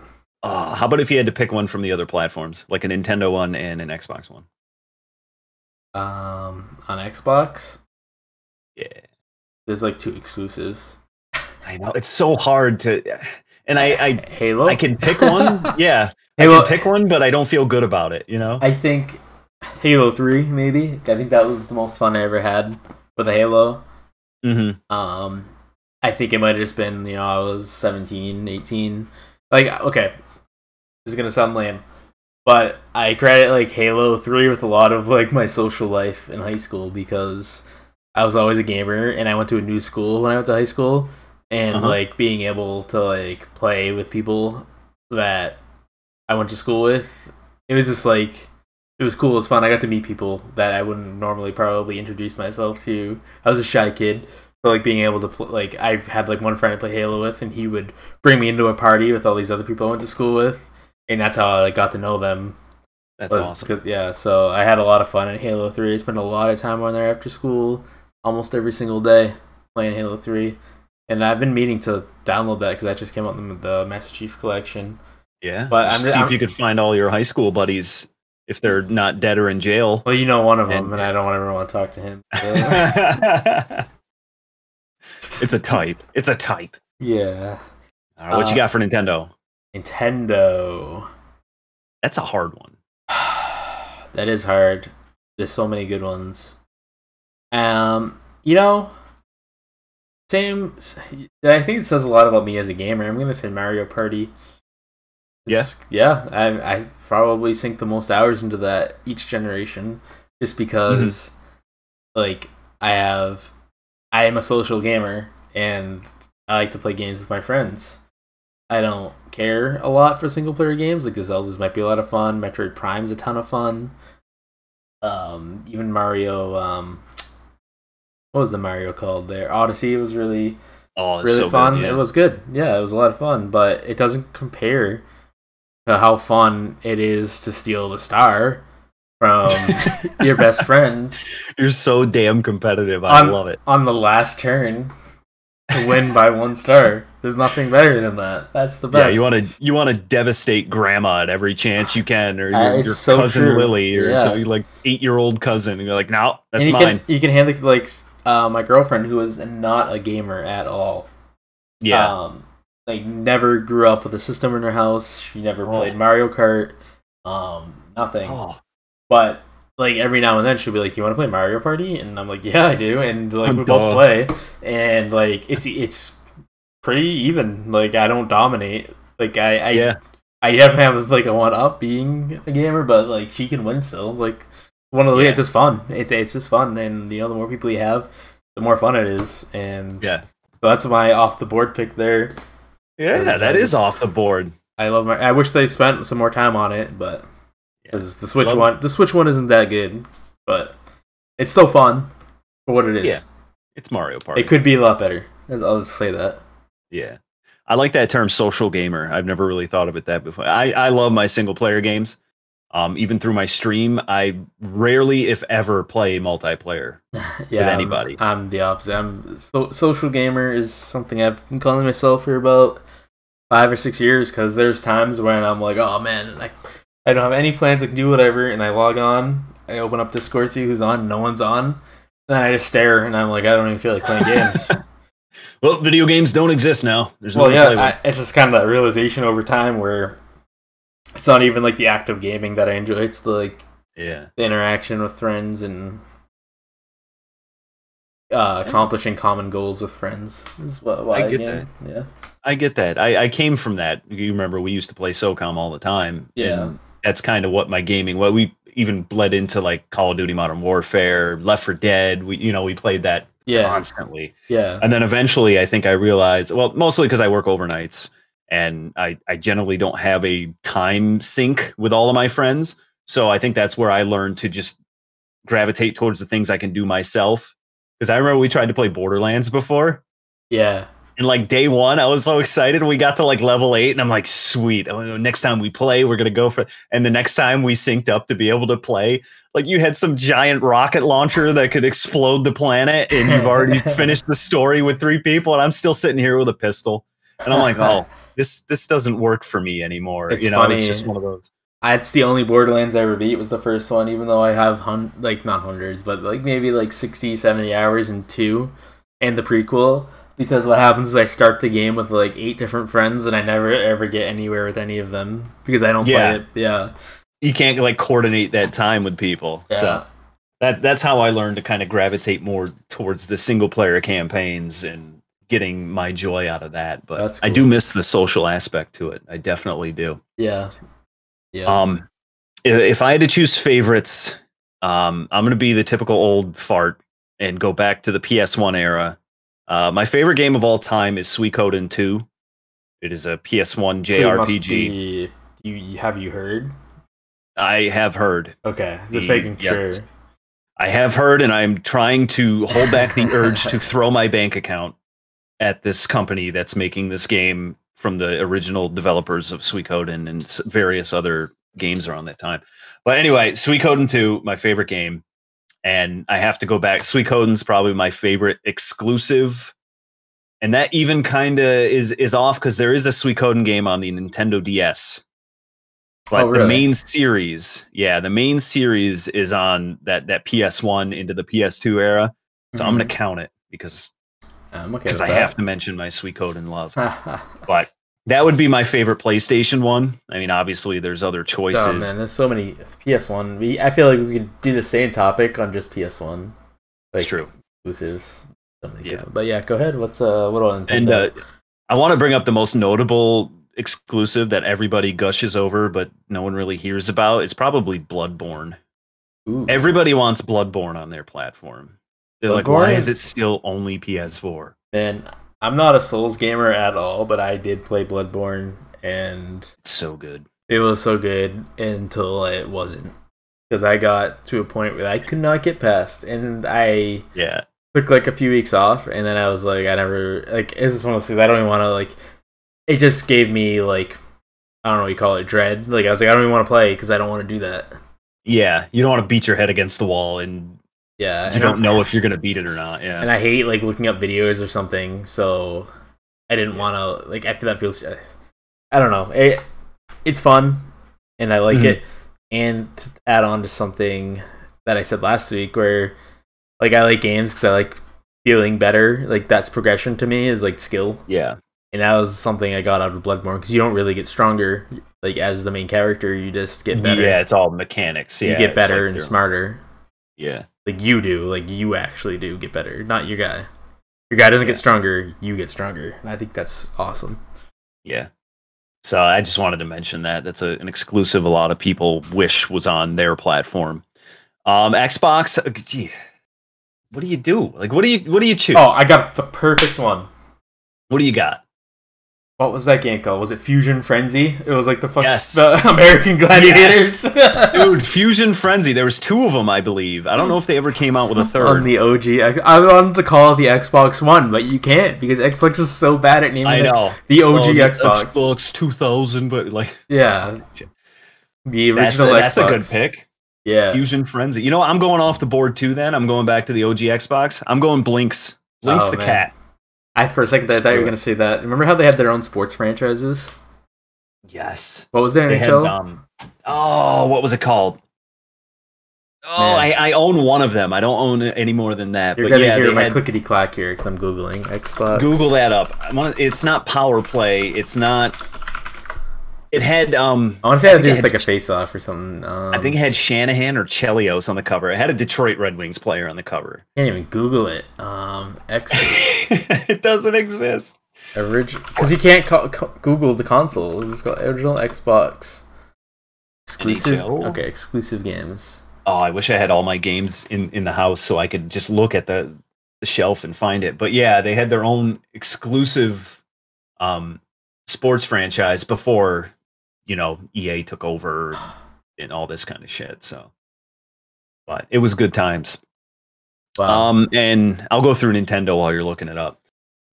Uh, how about if you had to pick one from the other platforms, like a Nintendo one and an Xbox one? Um, on Xbox, Yeah, there's like two exclusives. I know it's so hard to, and I I, Halo. I can pick one. Yeah, I Halo. can pick one, but I don't feel good about it. You know? I think Halo Three, maybe. I think that was the most fun I ever had with a Halo. Mm-hmm. Um, I think it might have just been, you know, I was 17, 18. Like, okay, this is gonna sound lame, but I credit like Halo 3 with a lot of like my social life in high school because I was always a gamer and I went to a new school when I went to high school and Uh-huh. like being able to like play with people that I went to school with, it was just like it was cool, it was fun. I got to meet people that I wouldn't normally probably introduce myself to. I was a shy kid, so like being able to like I had like one friend I play Halo with, and he would bring me into a party with all these other people I went to school with, and that's how I like got to know them. That's was- awesome. yeah, so I had a lot of fun in Halo Three. I spent a lot of time on there after school, almost every single day playing Halo Three, and I've been meaning to download that because that just came out in the Master Chief Collection. Yeah, But I'm- see I'm- if you could find all your high school buddies if they're not dead or in jail. Well, you know one of them, And- and, I don't ever want to talk to him. so- it's a type. It's a type. yeah, All right, what you Uh, got for Nintendo? Nintendo. That's a hard one. that is hard. There's so many good ones. Um, you know, same. I think it says a lot about me as a gamer. I'm gonna say Mario Party. It's- yeah. I I probably sink the most hours into that each generation, just because, like, I have, I am a social gamer and I like to play games with my friends. I don't care a lot for single player games. Like the Zeldas might be a lot of fun. Metroid Prime's a ton of fun. Um, even Mario. Um, what was the Mario called there? Odyssey was really Oh, really so fun. Good, yeah. It was good. Yeah, it was a lot of fun. But it doesn't compare to how fun it is to steal the star from your best friend You're so damn competitive. I I'm- love it. on the last turn to win by one star. There's nothing better than that. That's the best. Yeah, you want to you want to devastate grandma at every chance you can, or Uh, your, it's your so cousin true. Lily, or Yeah. some like eight year old cousin, and you're like, no, that's you mine. Can, you can handle like uh, my girlfriend who is not a gamer at all. yeah, Um, like never grew up with a system in her house. She never Oh. played Mario Kart. Um, nothing. oh, But like every now and then she'll be like, "Do you want to play Mario Party?" And I'm like, "Yeah, I do." And like we both play, and like it's it's pretty even. Like I don't dominate. Like I I yeah, I definitely have like a one up being a gamer, but like she can win still. Like one of the Yeah. it's just fun. It's it's just fun, and you know the more people you have, the more fun it is. And yeah, so that's my off the board pick there. Yeah. Because That I is just- off the board. I love my. I wish they spent some more time on it, but Yeah. the Switch Love- one, the Switch one isn't that good, but it's still fun for what it is. Yeah. It's Mario Party. It could be a lot better. I'll just say that. Yeah. I like that term social gamer. I've never really thought of it that before. I, I love my single player games. Um, even through my stream, I rarely, if ever, play multiplayer. yeah, I'm- anybody. I'm, the opposite. I'm so, social gamer is something I've been calling myself for about five or six years because there's times when I'm like, oh man, I, I don't have any plans. I can do whatever, and I log on. I open up Discord, see who's on. No one's on. Then I just stare, and I'm like, I don't even feel like playing games. Well, video games don't exist now. There's no well, to yeah. I, it's just kind of that realization over time where it's not even like the act of gaming that I enjoy. It's the like yeah. the interaction with friends and uh, accomplishing common goals with friends is what why I I get game. Yeah, I get that. I, I came from that. You remember we used to play SOCOM all the time. Yeah. and that's kind of what my gaming. What we even bled into like Call of Duty Modern Warfare, Left 4 Dead. We you know we played that yeah, constantly. yeah. And then eventually, I think I realized. Well, mostly because I work overnights, and I I generally don't have a time sync with all of my friends. So I think that's where I learned to just gravitate towards the things I can do myself. Because I remember we tried to play Borderlands before, Yeah. And like day one, I was so excited. We got to like level eight, and I'm like, sweet. oh, Next time we play, we're gonna go for. And the next time we synced up to be able to play, like you had some giant rocket launcher that could explode the planet, and you've already finished the story with three people, and I'm still sitting here with a pistol, and I'm like, oh, this this doesn't work for me anymore. It's you know, funny. it's just one of those. That's the only Borderlands I ever beat was the first one, even though I have hun- like not hundreds, but like maybe like 60, 70 hours in two and the prequel. Because what happens is I start the game with like eight different friends and I never ever get anywhere with any of them because I don't Yeah. play it. Yeah. You can't like coordinate that time with people. Yeah. So that that's how I learned to kind of gravitate more towards the single player campaigns and getting my joy out of that. But That's I do miss the social aspect to it. I definitely do. Yeah. Yeah. Um, i- if I had to choose favorites, um, I'm gonna be the typical old fart and go back to the PS1 era. Uh, my favorite game of all time is Suikoden 2. It is a PS1 So you JRPG. be- you, have you heard? I have heard. Okay, just The- making sure. I have heard, and I'm trying to hold back the urge to throw my bank account at this company that's making this game from the original developers of Suikoden and various other games around that time. But anyway, Suikoden 2, my favorite game. And I have to go back. Suikoden's probably my favorite exclusive. And that even kind of is is off because there is a Suikoden game on the Nintendo DS. But Oh, the main series, yeah, the main series is on that that PS1 into the PS2 era. So I'm Mhm. gonna count it because I'm okay. because I that. have to mention my Suikoden love. oh But that would be my favorite PlayStation one. I mean, obviously there's other choices. Oh, man, there's so many PS1. We I feel like we could do the same topic on just PS1. Like it's true. exclusives. So Yeah. good- But yeah, go ahead. What's uh what on And uh, I want to bring up the most notable exclusive that everybody gushes over, but no one really hears about. Is probably Bloodborne. Ooh. Everybody wants Bloodborne on their platform. They're like, why is it still only PS4? And I'm not a Souls gamer at all, but I did play Bloodborne and It's so good. it was so good until it wasn't. Because I got to a point where I could not get past, and I Yeah. took like a few weeks off, and then I was like, I never like it's just one of those things. I don't even want to like. It just gave me like, I don't know what you call it, dread. Like I was like, I don't even want to play because I don't want to do that. Yeah. You don't want to beat your head against the wall and Yeah, you don't know if you're going to beat it or not. Yeah. and I hate like looking up videos or something. So I didn't want to like. I feel that feels. I don't know. It, it's fun, and I like Mhm. it. And to add on to something that I said last week, where like I like games because I like feeling better. Like that's progression to me is like skill, yeah. and that was something I got out of Bloodborne because you don't really get stronger like as the main character. You just get better. Yeah. It's all mechanics. you get better like and you're- smarter. Yeah. Like you do, like you actually do get better, not your guy. Your guy doesn't Yeah. get stronger, you get stronger. And I think that's awesome. Yeah. So I just wanted to mention that. That's a, an exclusive a lot of people wish was on their platform. Um, Xbox, uh, gee, what do you do? Like, what do you what do you choose? Oh, I got the perfect one. what do you got? What was that game called? Was it Fusion Frenzy? It was like the fuck Yes. the American Gladiators. Dude, Fusion Frenzy. There was two of them, I believe. I don't know if they ever came out with a third. on the OG. I, wanted to call it the Xbox One, but you can't because Xbox is so bad at naming I it know. the OG Oh, the Xbox. Xbox 2000, but like Yeah, the that's original a, that's a good pick. Yeah. Fusion Frenzy. You know, what? I'm going off the board too. Then I'm going back to the OG Xbox. I'm going Blinx. Blinx Oh, the man. cat. I for a second I thought you were gonna say that. Remember how they had their own sports franchises? Yes. What was their They had NHL? um. Oh, what was it called? Oh, I, I own one of them. I don't own any more than that. You're but gonna yeah, hear my had, clickety clack here because I'm googling Xbox. Google that up. It's not Power Play. It's not. It had um. I want to say I, think do it had like a face off or something. Um, I think it had Shanahan or Chelios on the cover. It had a Detroit Red Wings player on the cover. can't even Google it. Um, X it doesn't exist. original because you can't co- Google the console. It's called original Xbox exclusive. NHL? Okay, exclusive games. Oh, I wish I had all my games in in the house so I could just look at the, the shelf and find it. But yeah, they had their own exclusive um sports franchise before, you know, EA took over and all this kind of shit. So but it was good times. Wow. Um, and I'll go through Nintendo while you're looking it up.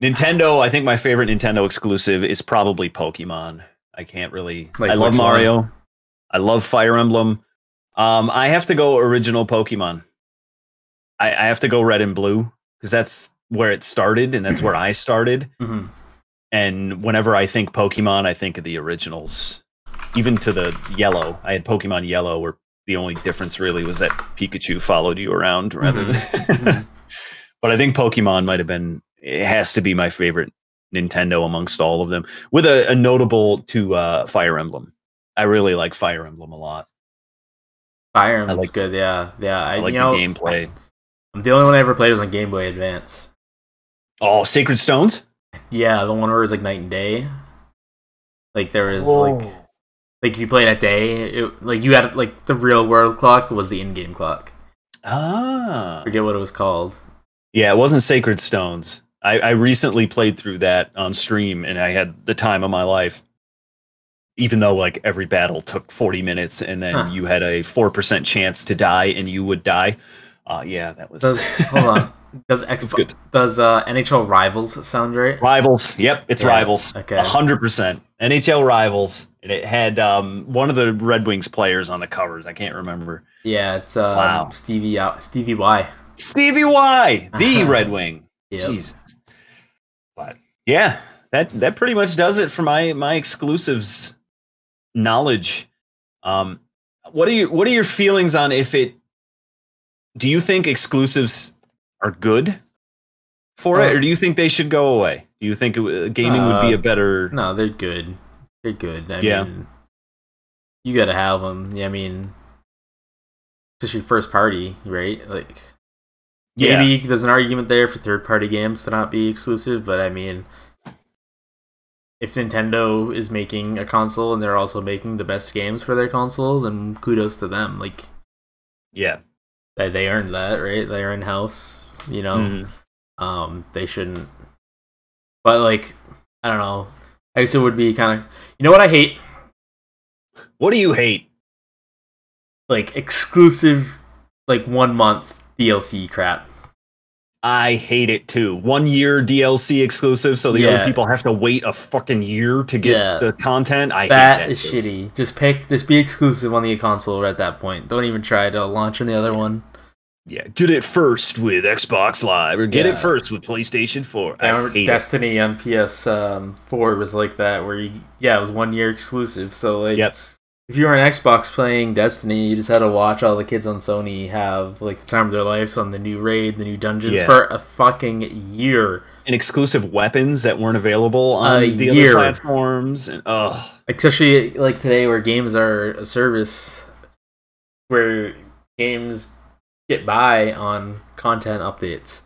Nintendo, I think my favorite Nintendo exclusive is probably Pokemon. I can't really. Like I love which one? Mario. I love Fire Emblem. Um, I have to go original Pokemon. I, I have to go Red and Blue because that's where it started and that's where I started. Mhm. And whenever I think Pokemon, I think of the originals. Even to the Yellow, I had Pokemon Yellow, where the only difference really was that Pikachu followed you around rather than. Mhm. but I think Pokemon might have been. It has to be my favorite Nintendo amongst all of them, with a, a notable to uh, Fire Emblem. I really like Fire Emblem a lot. Fire Emblem's like- good. Yeah, yeah. I, I like you know, the gameplay. I'm the only one I ever played was on Game Boy Advance. Oh, Sacred Stones. Yeah, the one where it was like night and day. Like there was like like if you played at day, it, like you had like the real world clock was the in-game clock. ah, forget what it was called. Yeah, it wasn't Sacred Stones. I, I recently played through that on stream and I had the time of my life. Even though like every battle took 40 minutes and then Huh. you had a 4% chance to die and you would die. Uh yeah, that was Does hold on? Does Xbox does uh, NHL Rivals sound right? Rivals. Yep, it's Yeah, Rivals. okay. A hundred percent. NHL Rivals. And it had um, one of the Red Wings players on the covers. I can't remember. Yeah, it's um, Wow. Stevie uh, Stevie Y. Stevie Y, the Red Wing. Yep. Jesus. But yeah, that that pretty much does it for my my exclusives knowledge. Um, what are you what are your feelings on if it? Do you think exclusives are good for it, Uh, or do you think they should go away? Do you think it, gaming would be Uh, a better? No, they're good. They're good. I Yeah. mean, you gotta have them. Yeah, I mean, it's your first party, right? Like, Yeah, maybe there's an argument there for third party games to not be exclusive, but I mean, if Nintendo is making a console and they're also making the best games for their console, then kudos to them. Like, yeah. they, they earned that, right? They're in house, you know. Mhm. Um, they shouldn't. But like, I don't know. I guess it would be kind of. You know what I hate? What do you hate? Like exclusive, like one month DLC crap. I hate it too. One year DLC exclusive, so the other people have to wait a fucking year to get Yeah. the content. I That hate that is shit. shitty. Just pick. Just be exclusive on the console at that point. Don't even try to launch on the other one. Yeah, get it first with Xbox Live, or get Yeah. it first with PlayStation Four. Remember it. Destiny on PS um, Four was like that, where you, yeah, it was one year exclusive. So like, Yep. if you were on Xbox playing Destiny, you just had to watch all the kids on Sony have like the time of their lives on the new raid, the new dungeons Yeah. for a fucking year. And exclusive weapons that weren't available on A the year. other platforms. And oh, Especially like today, where games are a service, where games get by on content updates.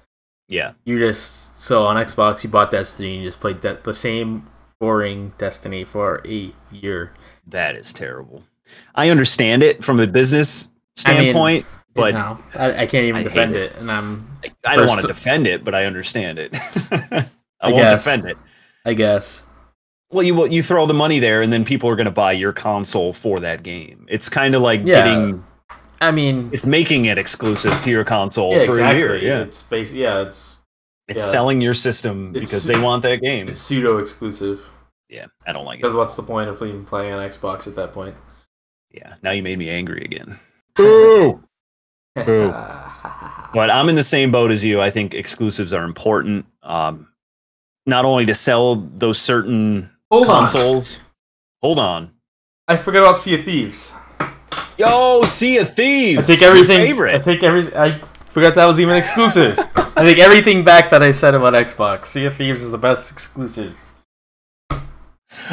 yeah, You just so on Xbox, you bought Destiny, and you just played that the same boring Destiny for a year. that is terrible. I understand it from a business I mean, standpoint, but no, I, I can't even I defend it. it. and I'm, I don't want to defend it. But I understand it. I, I won't guess. defend it. I guess, Well, you you throw the money there, and then people are going to buy your console for that game. It's kind of like Yeah. getting. I mean, It's making it exclusive to your console yeah, for exactly. a year. Yeah, It's basi- yeah, it's it's yeah. selling your system It's- because they want that game. it's pseudo exclusive. Yeah, I don't like it. Because what's the point of even playing on Xbox at that point? Yeah, now you made me angry again. Boo! Boo. But I'm in the same boat as you. I think exclusives are important. Um, not only to sell those certain Hold on, consoles. Hold on. I forgot about Sea of Thieves. Yo, Sea of Thieves. I think everything. I think every. I forgot that was even exclusive. I think everything back that I said about Xbox. Sea of Thieves is the best exclusive.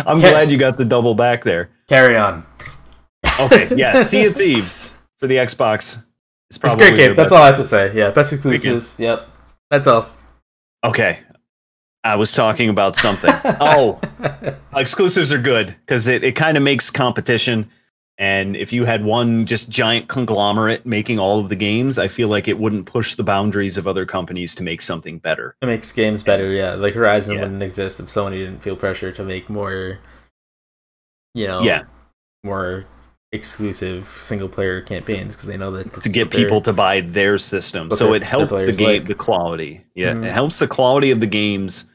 I'm glad you got the double back there. Carry on. Okay, yeah, Sea of Thieves for the Xbox It's a probably great game. That's all I have to say. Yeah, best exclusive. Yep. That's all. Okay, I was talking about something. oh, exclusives are good because it, it kind of makes competition. And if you had one just giant conglomerate making all of the games, I feel like it wouldn't push the boundaries of other companies to make something better. It makes games better, yeah. Like Horizon Yeah. wouldn't exist if Sony didn't feel pressure to make more, you know, Yeah. more exclusive single player campaigns because they know that to get people to buy their system. So it helps the game, like. the quality. Yeah, Mhm. it helps the quality of the games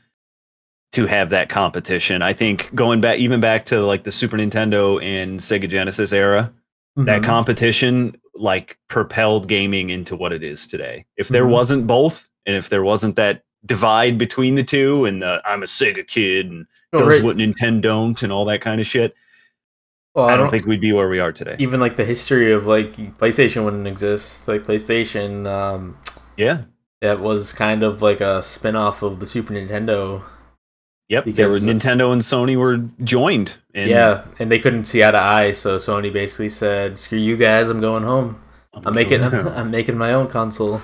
to have that competition. I think going back, even back to like the Super Nintendo and Sega Genesis era, that Mhm. competition like propelled gaming into what it is today. If there Mhm. wasn't both, and if there wasn't that divide between the two, and the I'm a Sega kid and Oh, does right. what Nintendo don't and all that kind of shit, Well, I don't think we'd be where we are today. even like the history of like PlayStation wouldn't exist. Like PlayStation, um, Yeah. that was kind of like a spin off of the Super Nintendo. Yep. there were Nintendo and Sony were joined. And yeah, and they couldn't see eye to eye, so Sony basically said, "Screw you guys, I'm going home. I'm making I'm, I'm making my own console,"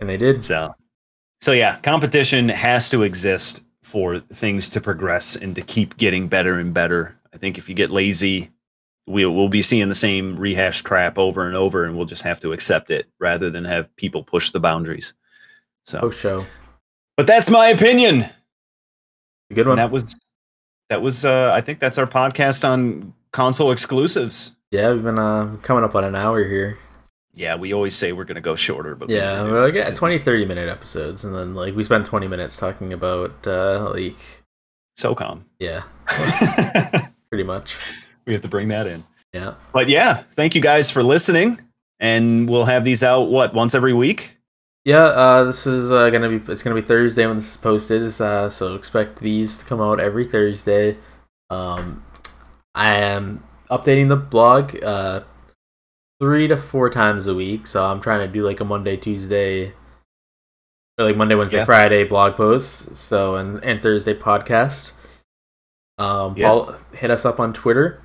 and they did. So, so yeah, competition has to exist for things to progress and to keep getting better and better. I think if you get lazy, we'll we'll be seeing the same rehashed crap over and over, and we'll just have to accept it rather than have people push the boundaries. So, Post show, but that's my opinion. A good And one. that was that was. Uh, I think that's our podcast on console exclusives. yeah, we've been uh, coming up on an hour here. Yeah, we always say we're gonna go shorter, but Yeah, we're like at 20, 30 minute episodes, and then like we spent twenty minutes talking about uh, like SOCOM. yeah, pretty much. we have to bring that in. Yeah, But yeah, thank you guys for listening. And we'll have these out what once every week. Yeah. Uh, this is uh, gonna be it's gonna be Thursday when this is posted. Uh, so expect these to come out every Thursday. Um, I am updating the blog uh three to four times a week. So I'm trying to do like a Monday, Tuesday, or like Monday, Wednesday, Yeah. Friday blog posts. So and and Thursday podcast. Um, Yeah. follow, hit us up on Twitter.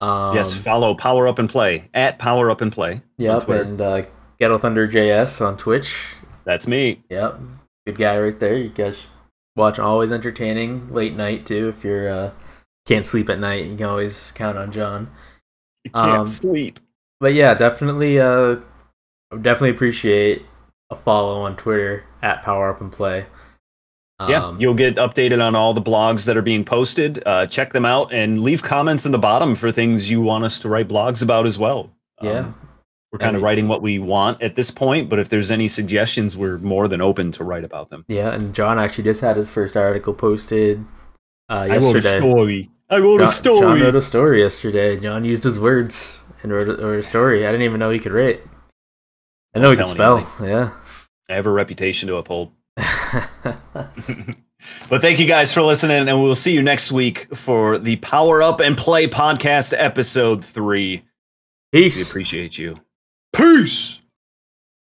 Um, yes, follow Power Up and Play at Power Up and Play. Yep, Twitter. and uh, Ghetto Thunder JS on Twitch. That's me. Yep, good guy right there. You guys watch always entertaining late night too. If you're uh, can't sleep at night, you can always count on John. You can't Um, sleep. But yeah, definitely, uh, definitely appreciate a follow on Twitter at Power Up and Play. yeah, Um, you'll get updated on all the blogs that are being posted. Uh, check them out and leave comments in the bottom for things you want us to write blogs about as well. Um, Yeah. We're kind of writing what we want at this point, but if there's any suggestions, we're more than open to write about them. yeah, and John actually just had his first article posted uh, I wrote a yesterday. story. I wrote a John, story. John wrote a story yesterday. John used his words and wrote a, wrote a story. I didn't even know he could write. I know he could spell. Yeah. I have a reputation to uphold. But thank you guys for listening, and we'll see you next week for the Power Up and Play podcast, episode three. peace We appreciate you. Peace.